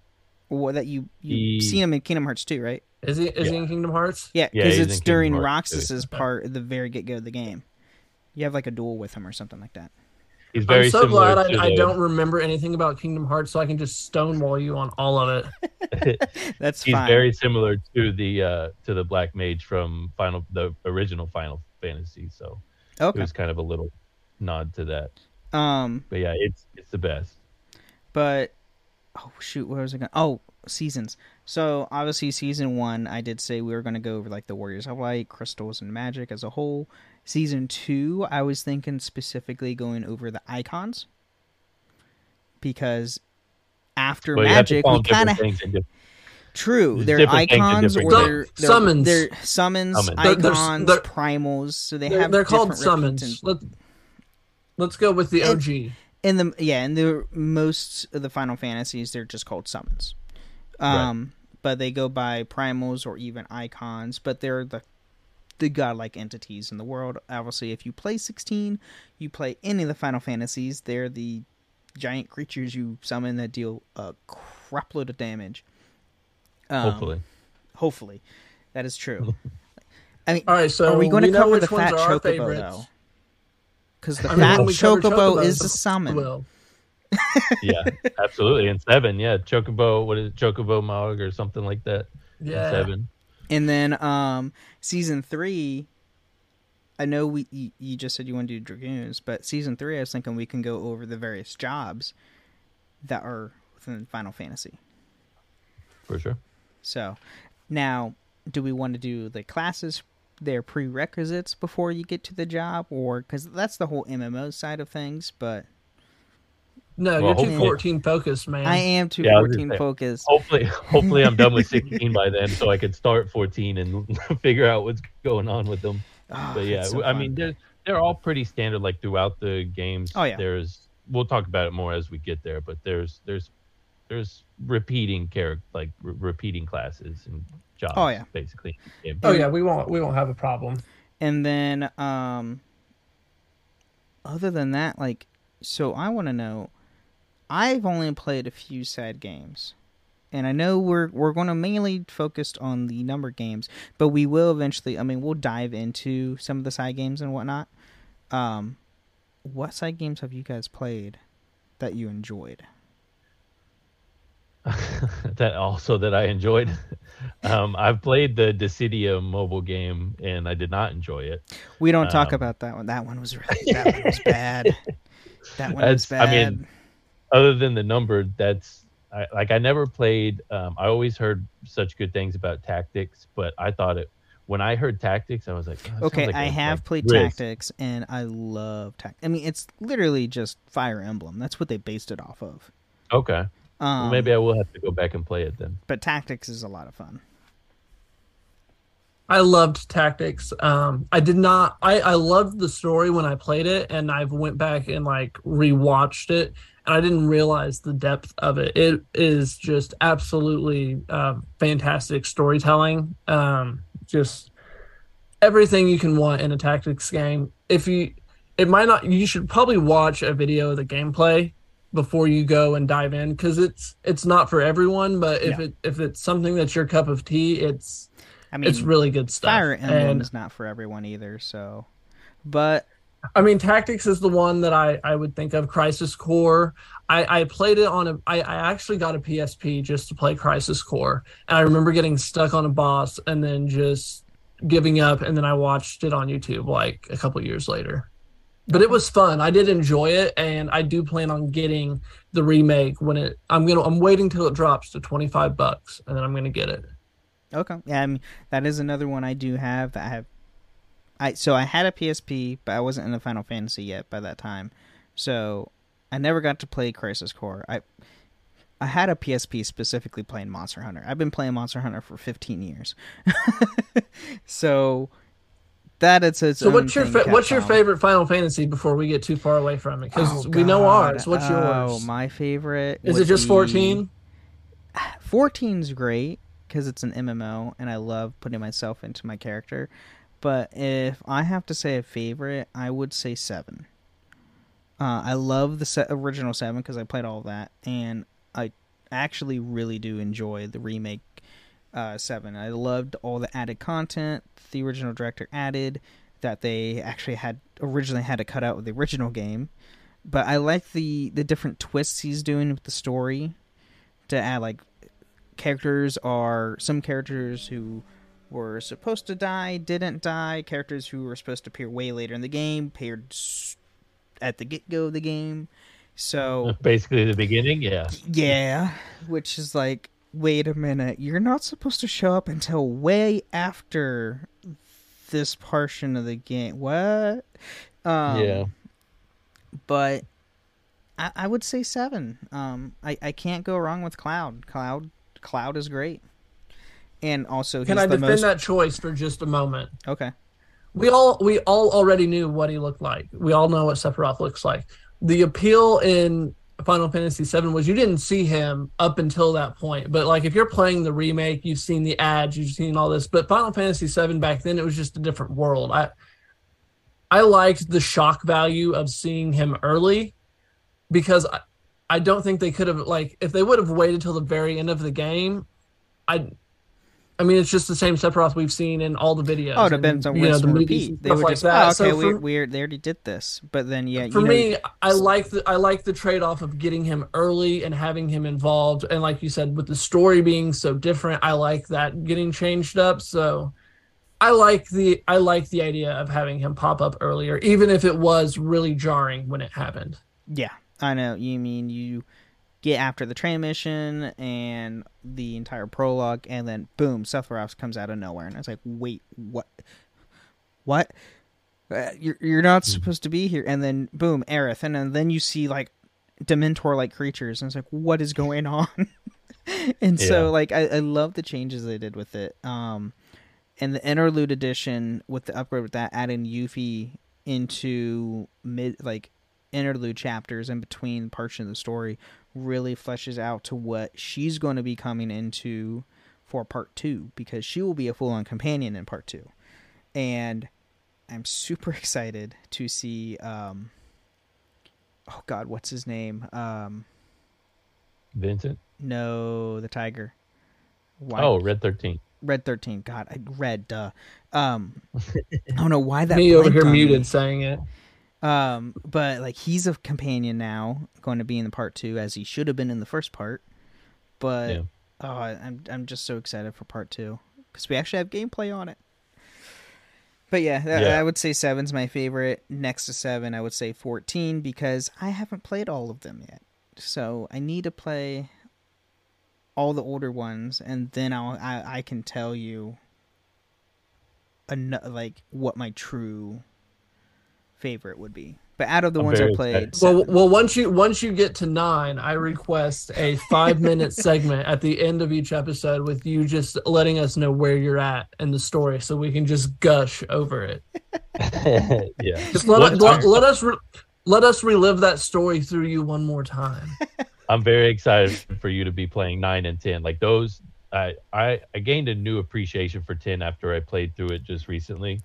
Or that you you He- see him in Kingdom Hearts too, right? is he is he in kingdom hearts Yeah, Yeah, because he's it's during Roxas's part at the very get go of the game. You have like a duel with him or something like that. He's very i'm so glad to I, I don't remember anything about kingdom hearts so i can just stonewall you on all of it That's He's fine. very similar to the uh to the Black Mage from Final the original Final Fantasy, so it was kind of a little nod to that. Um, But yeah, it's it's the best. but oh shoot, where was I going? Oh, seasons. So obviously, season one, I did say we were going to go over like the Warriors of Light, crystals, and magic as a whole. Season two, I was thinking specifically going over the icons because after Well, you have to magic, we kind of things true. There's They're different things in icons or games. they're, they're Summons. They're summons, Summons. They're- they're- icons, they're- primals. So they they're, have they're called summons repeats Let, let's go with the And- og in the yeah in the most of the final fantasies they're just called summons. Um but they go by primals or even icons but they're the the godlike entities in the world. Obviously if you play 16 you play any of the final fantasies they're the giant creatures you summon that deal a crapload of damage. Um, hopefully. hopefully. That is true. I mean All right, so are we going to we know cover the ones fat are chocobo though because the I fat when we cover chocobo is a summon Will. yeah, absolutely. And seven, yeah, Chocobo, what is it, Chocobo Mog or something like that. in Yeah. seven. And then um season three, I know we you, you just said you want to do dragoons, but season three, I was thinking we can go over the various jobs that are within Final Fantasy. for sure. So now, do we want to do the classes they're prerequisites before you get to the job, or because that's the whole MMO side of things. But no, well, you're too 14 focused, man. I am too yeah, 14 focused. Hopefully, hopefully I'm done with 16 by then, so I can start 14 and figure out what's going on with them. Oh, but yeah, so I mean, they're they're all pretty standard, like throughout the games. Oh yeah. There's we'll talk about it more as we get there, but there's there's there's repeating character like re- repeating classes and jobs. Oh yeah, basically. Oh yeah, we won't we won't have a problem. And then, um, other than that, like, so I want to know. I've only played a few sad games, and I know we're we're going to mainly focus on the number games, but we will eventually. I mean, we'll dive into some of the side games and whatnot. Um, what side games have you guys played that you enjoyed? that also that I enjoyed. Um, I've played the Dissidia mobile game and I did not enjoy it. We don't talk um, about that one. That one was really that one was bad. That one was bad. I mean, other than the number, that's I, like I never played. Um, I always heard such good things about Tactics, but I thought it when I heard Tactics, I was like, oh, okay, like I have like played Risk. Tactics and I love Tactics. I mean, it's literally just Fire Emblem. That's what they based it off of. Okay. Um, well, maybe I will have to go back and play it then. But Tactics is a lot of fun. I loved Tactics. Um, I did not. I I loved the story when I played it, and I've went back and like rewatched it, and I didn't realize the depth of it. It is just absolutely uh, fantastic storytelling. Um, just everything you can want in a tactics game. If you, it might not. You should probably watch a video of the gameplay before you go and dive in because it's it's not for everyone but if yeah. it if it's something that's your cup of tea it's i mean it's really good stuff. fire emblem and, is not for everyone either so but i mean tactics is the one that i i would think of. Crisis core i i played it on a i, I actually got a psp just to play crisis core and i remember getting stuck on a boss and then just giving up and then i watched it on youtube like a couple years later but it was fun. I did enjoy it, and I do plan on getting the remake when it. I'm gonna. I'm waiting till it drops to 25 bucks, and then I'm gonna get it. Okay, yeah, I mean that is another one I do have. That I have. I so I had a PSP, but I wasn't in the Final Fantasy yet by that time, so I never got to play Crisis Core. I I had a PSP specifically playing Monster Hunter. I've been playing Monster Hunter for 15 years, so that it's its so what's your fa- what's your favorite Final Fantasy before we get too far away from it because oh, we know ours. What's oh, yours? Oh, my favorite is it just fourteen? Fourteen's great because it's an MMO and I love putting myself into my character. But if I have to say a favorite, I would say seven. Uh, I love the se- original seven because I played all of that, and I actually really do enjoy the remake uh, seven. I loved all the added content the original director added that they actually had originally had to cut out with the original game. But I like the the different twists he's doing with the story to add like characters are some characters who were supposed to die didn't die characters who were supposed to appear way later in the game appeared at the get-go of the game so basically the beginning yeah yeah which is like wait a minute, you're not supposed to show up until way after this portion of the game. What? Um, yeah. But I, I, would say seven. Um, I, I can't go wrong with Cloud. Cloud Cloud is great. And also, can I defend most... that choice for just a moment? Okay. We all we all already knew what he looked like. We all know what Sephiroth looks like. The appeal in Final Fantasy VII was you didn't see him up until that point. But like if you're playing the remake, you've seen the ads, you've seen all this. But Final Fantasy VII back then it was just a different world. I I liked the shock value of seeing him early because I, I don't think they could have like if they would have waited till the very end of the game, I I mean, it's just the same Sephiroth we've seen in all the videos. Oh, it depends on you know, the movies They were like just, that. Oh, okay, so for, we they already did this, but then yeah. For know, me, I like the I like the trade off of getting him early and having him involved, and like you said, with the story being so different, I like that getting changed up. So, I like the I like the idea of having him pop up earlier, even if it was really jarring when it happened. Yeah, I know. You mean you get after the train mission and the entire prologue, and then boom, Sephiroth comes out of nowhere, and I was like, wait, what? what? Uh, you're you're not mm. supposed to be here. And then boom, Aerith, and then, then you see like Dementor like creatures, and it's like, what is going on? and yeah. so like I, I love the changes they did with it. Um, and the interlude edition with the upgrade with that adding Yuffie into mid like interlude chapters in between parts of the story really fleshes out to what she's going to be coming into for part two because she will be a full on companion in part two. And I'm super excited to see um oh god, what's his name? Um Vincent? No, the tiger. Why? Oh, Red 13. Red 13. God, I read duh. Um I don't know why that Me over here muted me. saying it. Um, but like he's a companion now, going to be in the part two as he should have been in the first part. But yeah. oh, I'm I'm just so excited for part two because we actually have gameplay on it. But yeah, yeah, I would say seven's my favorite. Next to seven, I would say fourteen because I haven't played all of them yet. So I need to play all the older ones, and then I'll I, I can tell you, an- like what my true favorite would be. But out of the I'm ones I played, well, well, once you once you get to nine, I request a five minute segment at the end of each episode with you just letting us know where you're at in the story, so we can just gush over it. yeah, just let, us, let, let, us re- let us relive that story through you one more time. I'm very excited for you to be playing nine and ten. Like those, I I, I gained a new appreciation for ten after I played through it just recently.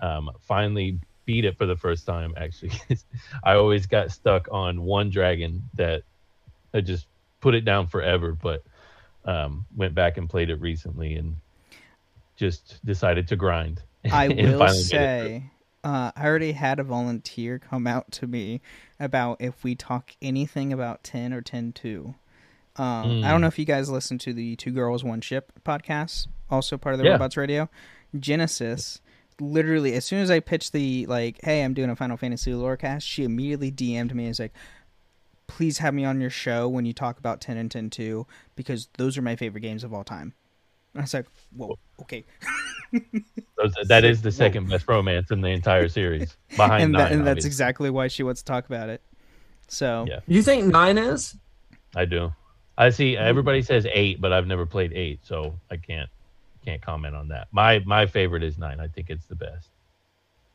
Um, finally beat it for the first time actually i always got stuck on one dragon that i just put it down forever but um, went back and played it recently and just decided to grind i will say uh, i already had a volunteer come out to me about if we talk anything about 10 or 10 2 um, mm. i don't hmm. know if you guys listen to the two girls one ship podcast also part of the yeah. robots radio genesis literally as soon as I pitched the like, hey, I'm doing a Final Fantasy Lorecast, she immediately DM'd me and was like, please have me on your show when you talk about 10 and 10 2 because those are my favorite games of all time. And I was like, whoa, okay. that is the second whoa. best romance in the entire series behind and, nine, and that's exactly why she wants to talk about it. So, yeah. You think nine is? I do. I see mm. everybody says eight, but I've never played eight, so I can't can't comment on that. My my favorite is nine. I think it's the best.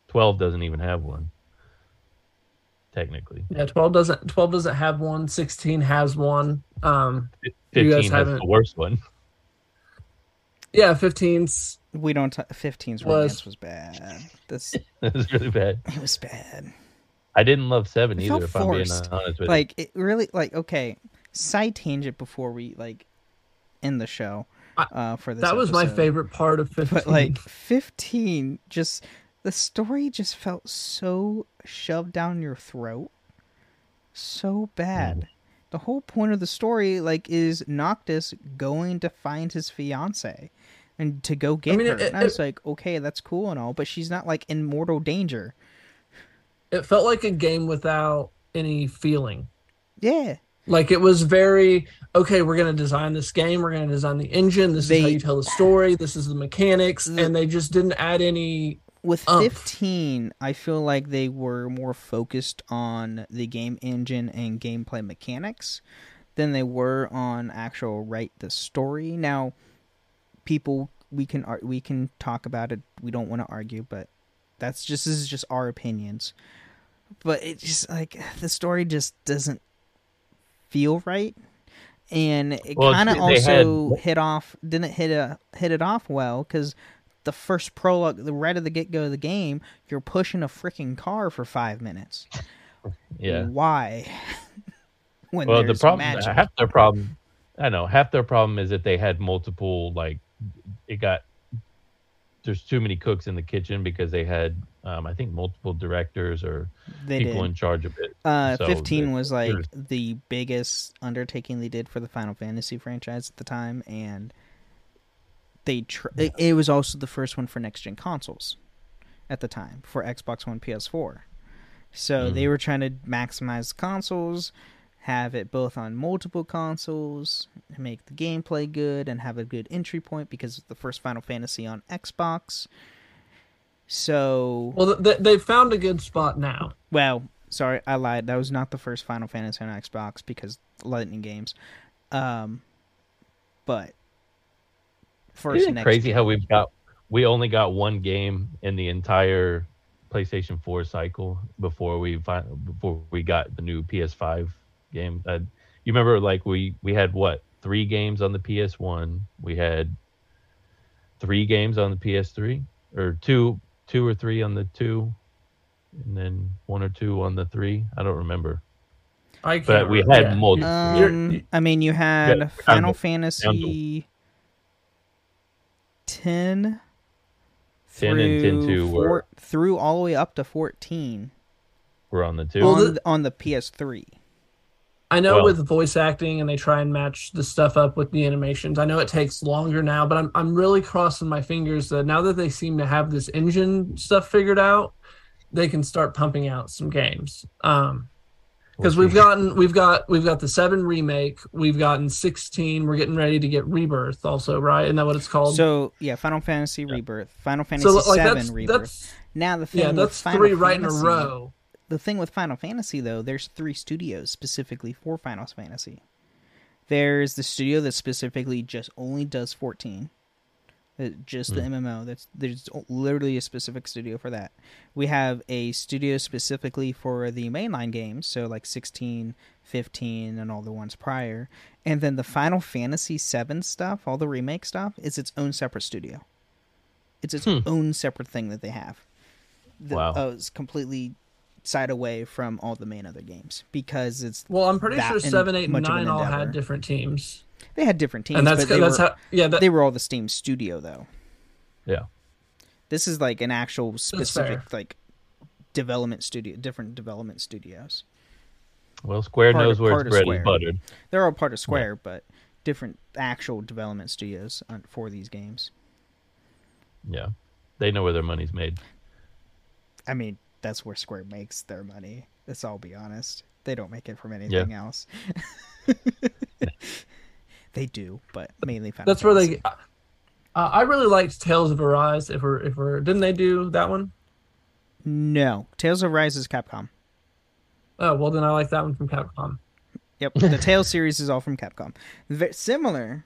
Twelve doesn't even have one. Technically. Yeah, twelve doesn't twelve doesn't have one. Sixteen has one. Um fifteen has the worst one. Yeah, 15's we don't t- 15's was, was bad. This it was really bad. It was bad. I didn't love seven it either. If forced. I'm being honest with like, you. Like it really like okay. Side tangent before we like end the show uh, for this. That was episode. my favorite part of 15. But like 15, just the story just felt so shoved down your throat, so bad. Mm. The whole point of the story, like, is Noctis going to find his fiance and to go get I mean, her. It, and I was like, okay, that's cool and all, but she's not like in mortal danger. It felt like a game without any feeling. Yeah. Like it was very okay. We're going to design this game. We're going to design the engine. This they, is how you tell the story. This is the mechanics, mm. and they just didn't add any. With umph. fifteen, I feel like they were more focused on the game engine and gameplay mechanics than they were on actual write the story. Now, people we can we can talk about it. We don't want to argue, but that's just this is just our opinions. But it just like the story just doesn't feel right. And it well, kind of also had... hit off didn't hit a hit it off well because the first prologue the right of the get-go of the game you're pushing a freaking car for five minutes. Yeah. Why? When well the problem magic? half their problem i know half their problem is that they had multiple like it got there's too many cooks in the kitchen because they had um, I think multiple directors or they people did. in charge of it. Uh, so 15 was like the biggest undertaking they did for the Final Fantasy franchise at the time, and they tr- yeah. it, it, was also the first one for next gen consoles at the time for Xbox One, PS4. So mm. they were trying to maximize consoles, have it both on multiple consoles, make the gameplay good, and have a good entry point because it's the first Final Fantasy on Xbox. So well, they they found a good spot now. Well, sorry, I lied. That was not the first Final Fantasy on Xbox because Lightning Games. Um, but first, Isn't it crazy game. how we've got we only got one game in the entire PlayStation 4 cycle before we before we got the new PS5 game. Uh, you remember like we we had what three games on the PS1. We had three games on the PS3 or two two or three on the two, and then one or two on the three. I don't remember. I can't but we had yeah. multiple. Um, I mean, you had yeah, Final Fantasy ten. 10 and 10 2 were through all the way up to 14 we're on the two on, the, on the ps3 I know well, with voice acting and they try and match the stuff up with the animations. I know it takes longer now, but I'm I'm really crossing my fingers that now that they seem to have this engine stuff figured out, they can start pumping out some games. Um because we've gotten we've got we've got the 7 remake, we've gotten 16, we're getting ready to get Rebirth also, right? Isn't that what it's called? So, yeah, Final Fantasy yeah. Rebirth, Final Fantasy so, like, 7 that's, Rebirth. That's, now the thing Yeah, that's 3 right in a row the thing with Final Fantasy though, there's three studios specifically for Final Fantasy. There's the studio that specifically just only does 14. Uh, just mm. the MMO. Hmm. That's there's literally a specific studio for that. We have a studio specifically for the mainline games, so like 16, 15 and all the ones prior. And then the Final Fantasy 7 stuff, all the remake stuff is its own separate studio. It's its hmm. own separate thing that they have. The, wow. Uh, it's completely side away from all the main other games because it's well i'm pretty sure 7 8 and 9 all had different teams. They had different teams and that's, but that's were, how yeah that, they were all the steam studio though. Yeah. This is like an actual specific like development studio different development studios. Well square part knows of, where it's bread is buttered. They're all part of square yeah. but different actual development studios for these games. Yeah. They know where their money's made. I mean that's where Square makes their money. Let's all be honest. They don't make it from anything yeah. else. they do, but mainly Final That's Fantasy. where they. Uh, I really liked Tales of Arise. If we're if we're didn't they do that one? No, Tales of Arise is Capcom. Oh well, then I like that one from Capcom. Yep, the Tales series is all from Capcom. Very similar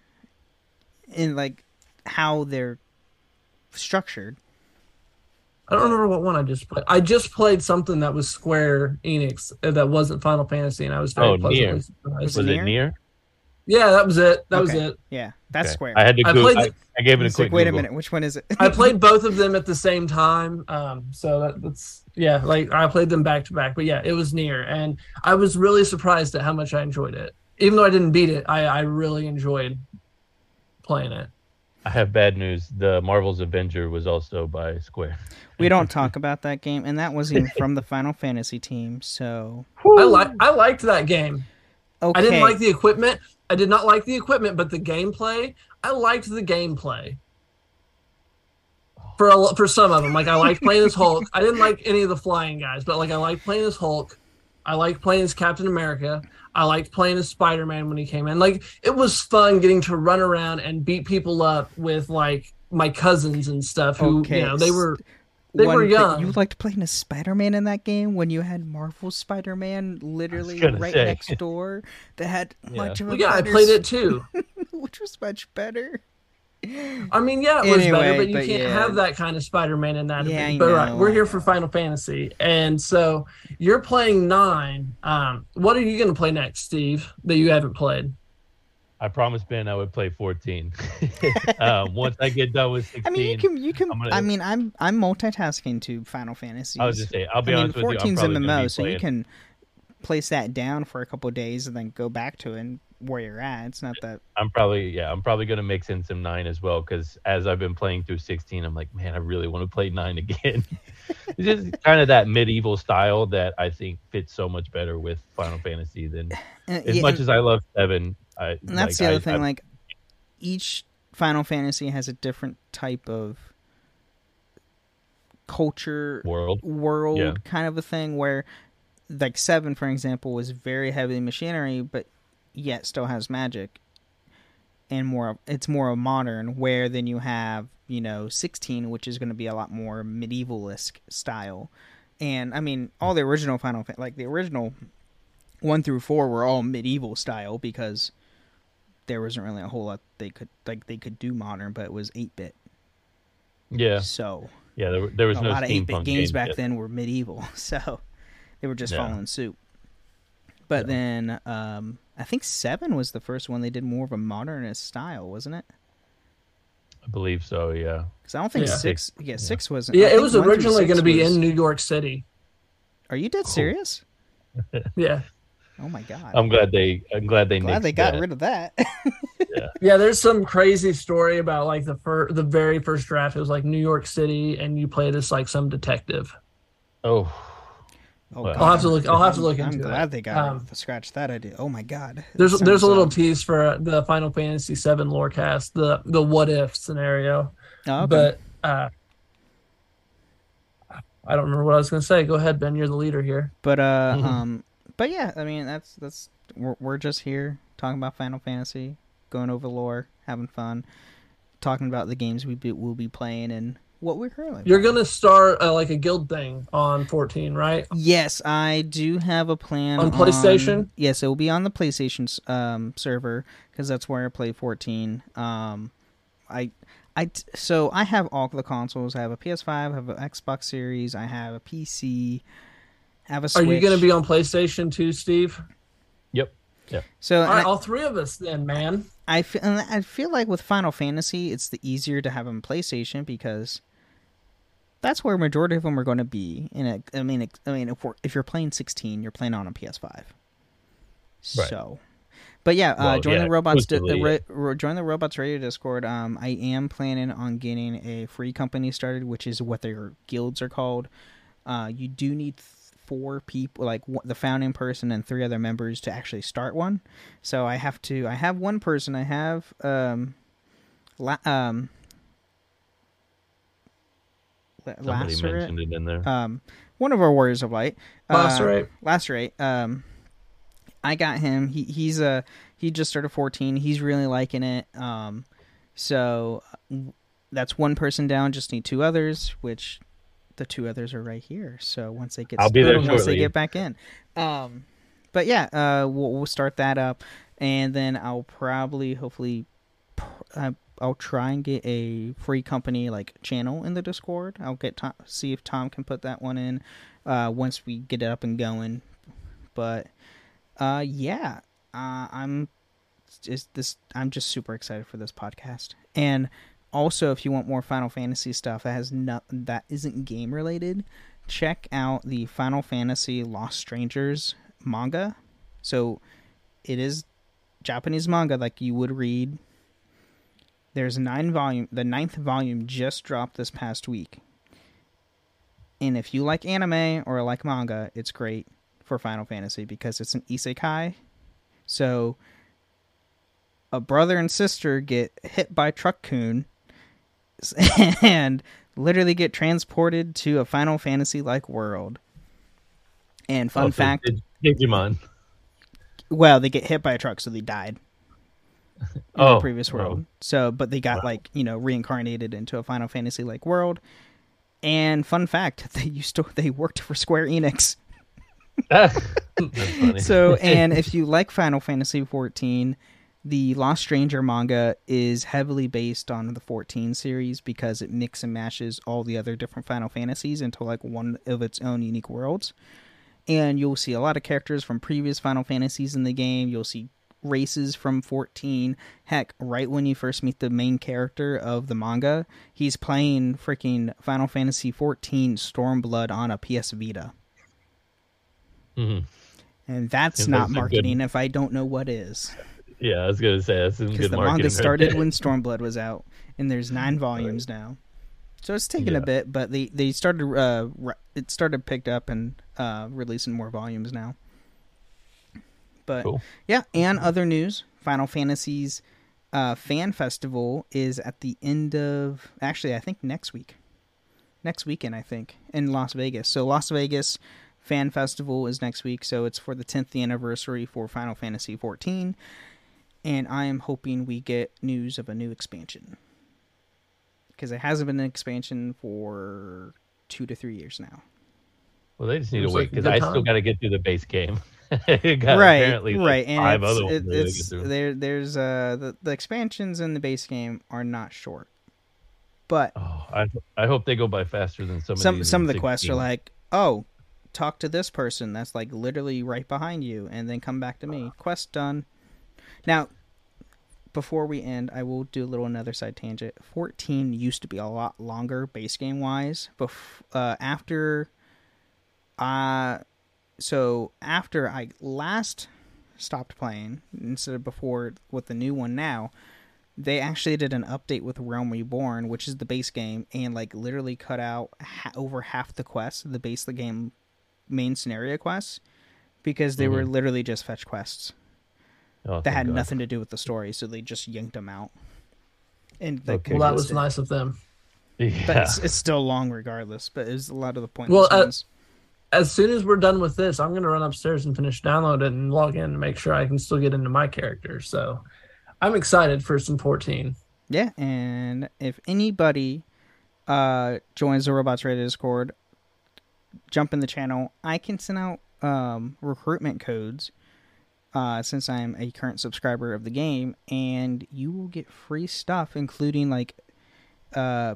in like how they're structured, I don't remember what one I just played. I just played something that was Square Enix uh, that wasn't Final Fantasy, and I was very oh, pleasantly NieR. surprised. Was, was it NieR? Yeah, that was it. That okay. was it. Yeah, that's okay. Square. I had to. Google, I, played, I, I gave it a quick. Like, Wait Google. a minute, which one is it? I played both of them at the same time. Um, so that, that's yeah, like I played them back to back. But yeah, it was NieR, and I was really surprised at how much I enjoyed it. Even though I didn't beat it, I, I really enjoyed playing it. I have bad news. The Marvel's Avenger was also by Square. We don't talk about that game, and that was even from the Final Fantasy team. So I like I liked that game. Okay. I didn't like the equipment. I did not like the equipment, but the gameplay. I liked the gameplay. For a, for some of them, like I liked playing as Hulk. I didn't like any of the flying guys, but like I liked playing as Hulk. I liked playing as Captain America. I liked playing as Spider Man when he came in. Like it was fun getting to run around and beat people up with like my cousins and stuff who okay. you know they were they One, were young. You liked playing as Spider Man in that game when you had Marvel Spider Man literally right say. next door that had yeah. much of a well, yeah, I played it too, which was much better. I mean, yeah, it was anyway, better, but you but can't yeah. have that kind of Spider-Man in that. Yeah, but right, we're here for Final Fantasy, and so you're playing nine. Um, what are you going to play next, Steve? That you haven't played? I promised Ben I would play 14. um, once I get done with 16. I mean, you can, you can. Gonna, I mean, I'm I'm multitasking to Final Fantasy. I was just say, I'll be I honest mean, with you. 14's MMO, so you can place that down for a couple days and then go back to it and where you're at. It's not that. I'm probably yeah. I'm probably gonna mix in some nine as well because as I've been playing through 16, I'm like, man, I really want to play nine again. it's just kind of that medieval style that I think fits so much better with Final Fantasy than uh, as yeah, much as I love seven. I, and that's like, the other I, thing. I, like each Final Fantasy has a different type of culture world world yeah. kind of a thing where like seven for example was very heavily machinery but yet still has magic. and more it's more of modern where then you have you know 16 which is going to be a lot more medievalist style and i mean all the original final like the original 1 through 4 were all medieval style because there wasn't really a whole lot they could like they could do modern but it was 8-bit yeah so yeah there, there was a no lot of 8-bit games, games back yet. then were medieval so they were just Yeah. following suit but then um i think 7 was the first one they did more of a modernist style wasn't it i believe so yeah because i don't think Yeah. 6 yeah 6 wasn't Yeah, it was originally going to be was- in New York City. are you dead serious Yeah. oh my god i'm glad they i'm glad they glad they got that. rid of that Yeah, Yeah. there's some crazy story about like the fir- the very first draft. It was like New York City, and you played as like some detective. oh Oh, Well, I'll have to look. I'll have to I'm- look I'm glad it. they got Um, scratch that idea. Oh my god. There's there's a little uh, tease for the Final Fantasy VII lore cast, the the what if scenario. Oh, okay. But uh, I don't remember what I was going to say. Go ahead, Ben. You're the leader here. But uh, Mhm. um, but yeah, I mean that's that's we're we're just here talking about Final Fantasy, going over lore, having fun, talking about the games we be, will be playing and what we're currently. You're going to start uh, like a guild thing on 14, right? Yes, I do have a plan On PlayStation? yes, it will be on the PlayStation um, server because that's where I play 14. Um, I, I, t- so I have all the consoles. I have a PS5, I have an Xbox Series, I have a PC, have a Are Switch. you going to be on PlayStation too, Steve? Yep. Yeah. So All right, I- all three of us then, man. I feel, I feel like with Final Fantasy, it's the easier to have on PlayStation because that's where majority of them are going to be. And it, I mean, I mean, if we're, if you're playing 16, you're playing on a PS5. Right. So, but yeah, uh, join yeah, the robots. Di- exclusively, uh, yeah. ra- ra- join the robots radio Discord. Um, I am planning on getting a free company started, which is what their guilds are called. Uh, you do need th- four people, like one, the founding person and three other members, to actually start one. So I have to. I have one person. I have um, la- um, la- Somebody Lacerate. mentioned it in there. Um, one of our warriors of light. Uh, Lacerate. Lacerate. Um, I got him. He he's a he just started 14. He's really liking it. Um, so that's one person down. Just need two others, which the two others are right here. So once they get I'll be there once they get back in. Um, but yeah, uh, we'll, we'll start that up, and then I'll probably hopefully. pr- Uh, I'll try and get a free company like channel in the Discord. I'll get Tom, see if Tom can put that one in uh, once we get it up and going. But uh, yeah, uh, I'm just this. I'm just super excited for this podcast. And also, if you want more Final Fantasy stuff that has no that isn't game related, check out the Final Fantasy Lost Strangers manga. So it is Japanese manga like you would read. There's nine volume. The ninth volume just dropped this past week. And if you like anime or like manga, it's great for Final Fantasy because it's an isekai. So a brother and sister get hit by Truck-kun and literally get transported to a Final Fantasy like world. And fun Oh, so fact, Dig- Digimon. well, they get hit by a truck, so they died in Oh, the previous wow. world. So, but they got like you know reincarnated into a Final Fantasy like world. And fun fact, they used to they worked for Square Enix. So, and if you like Final Fantasy 14, the Lost Stranger manga is heavily based on the 14 series because it mix and mashes all the other different Final Fantasies into like one of its own unique worlds. And you'll see a lot of characters from previous Final Fantasies in the game. You'll see races from 14. Heck, right when you first meet the main character of the manga, he's playing freaking Final Fantasy 14 Stormblood on a PS Vita. Mhm. And that's not marketing if I don't know what is. Yeah, I was gonna say that's some Because good the marketing. manga started when Stormblood was out, and there's nine volumes now. So it's taken a bit, but they they started uh it started picked up and uh releasing more volumes now. But Cool. yeah, and other news: Final Fantasy's uh, fan festival is at the end of actually I think next week, next weekend I think in Las Vegas. So Las Vegas fan festival is next week, so it's for the 10th anniversary for Final Fantasy 14 and I am hoping we get news of a new expansion because it hasn't been an expansion for two to three years now. Well, they just need to wait because I still got to get through the base game. right, right, and five it's, other it, it's, there. There's uh the, the expansions in the base game are not short, but oh, I I hope they go by faster than some. Some of some of the 16. quests are like, oh, talk to this person that's like literally right behind you, and then come back to me. Quest done. Now, before we end, I will do a little another side tangent. 14 used to be a lot longer base game wise. Bef- uh, after, uh, so after I last stopped playing, instead of before with the new one now, they actually did an update with Realm Reborn, which is the base game, and like literally cut out ha- over half the quests, the base of the game main scenario quests, because they mm-hmm. were literally just fetch quests oh, that had God. nothing to do with the story, so they just yanked them out. And okay. well, that was nice of them. Yeah. But it's, it's, still long regardless. But it's a lot of the points. Well, uh, as soon as we're done with this, I'm going to run upstairs and finish downloading and log in and make sure I can still get into my character. So I'm excited for some 14. Yeah, and if anybody uh, joins the Robots Radio Discord, jump in the channel. I can send out um, recruitment codes uh, since I'm a current subscriber of the game, and you will get free stuff, including like uh,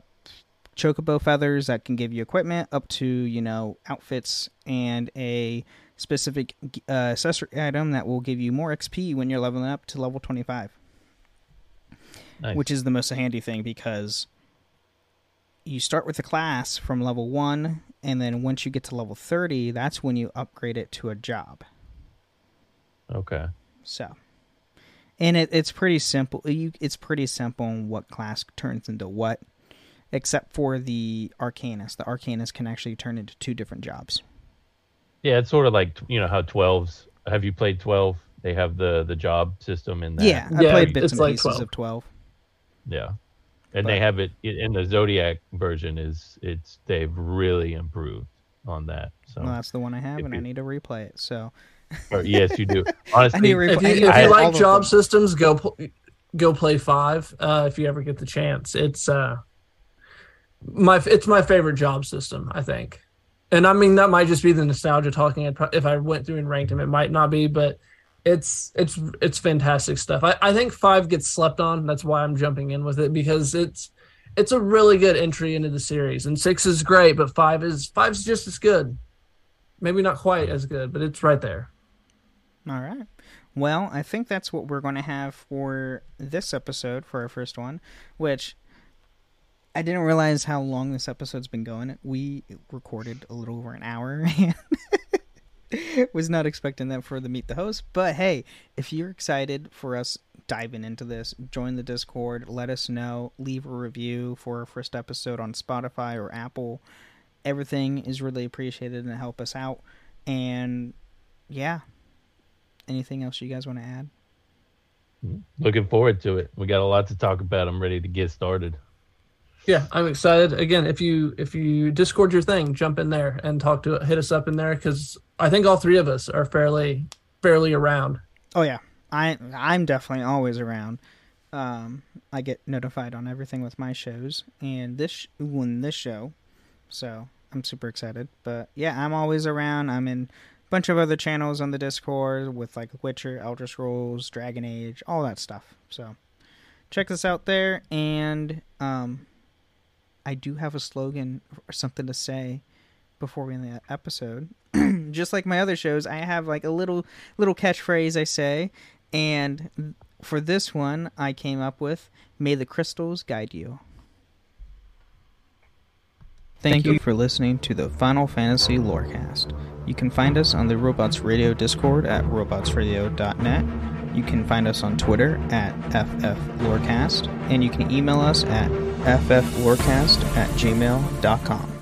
chocobo feathers that can give you equipment, up to you know outfits and a specific uh, accessory item that will give you more XP when you're leveling up to level 25. Nice. Which is the most handy thing because you start with a class from level 1 and then once you get to level 30 that's when you upgrade it to a job okay so and it, it's pretty simple you it's pretty simple on what class turns into what except for the arcanist the arcanist can actually turn into two different jobs yeah it's sort of like you know how 12s have you played 12 they have the the job system in that yeah i yeah, played bits and like pieces 12. of 12 yeah and but, they have it in the Zodiac version. Is it's they've really improved on that. So well, that's the one I have, and you, I need to replay it. So or, yes, you do. Honestly, if you, if you like job systems, go go play five. Uh, if you ever get the chance, it's uh my it's my favorite job system. I think, and I mean that might just be the nostalgia talking. If I went through and ranked them, it might not be, but it's it's it's fantastic stuff. I, I think five gets slept on. That's why I'm jumping in with it because it's it's a really good entry into the series. And six is great, but five is five's just as good. Maybe not quite as good, but it's right there. All right. Well, I think that's what we're going to have for this episode for our first one, which I didn't realize how long this episode's been going. We recorded a little over an hour. And was not expecting that for the meet the host but hey if you're excited for us diving into this join the discord let us know leave a review for our first episode on spotify or apple everything is really appreciated and help us out and yeah anything else you guys want to add looking forward to it we got a lot to talk about i'm ready to get started yeah, I'm excited. Again, if you if you Discord your thing, jump in there and talk to hit us up in there because I think all three of us are fairly fairly around. Oh yeah, I I'm definitely always around. Um, I get notified on everything with my shows and this one this show, so I'm super excited. But yeah, I'm always around. I'm in a bunch of other channels on the Discord with like Witcher, Elder Scrolls, Dragon Age, all that stuff. So check this out there and um I do have a slogan or something to say before we end the episode. Just like my other shows, I have like a little little catchphrase I say, and for this one, I came up with "May the crystals guide you." Thank, you for listening to the Final Fantasy Lorecast. You can find us on the Robots Radio Discord at robotsradio.net you can find us on Twitter at FFLorecast, and you can email us at fflorecast at gmail.com.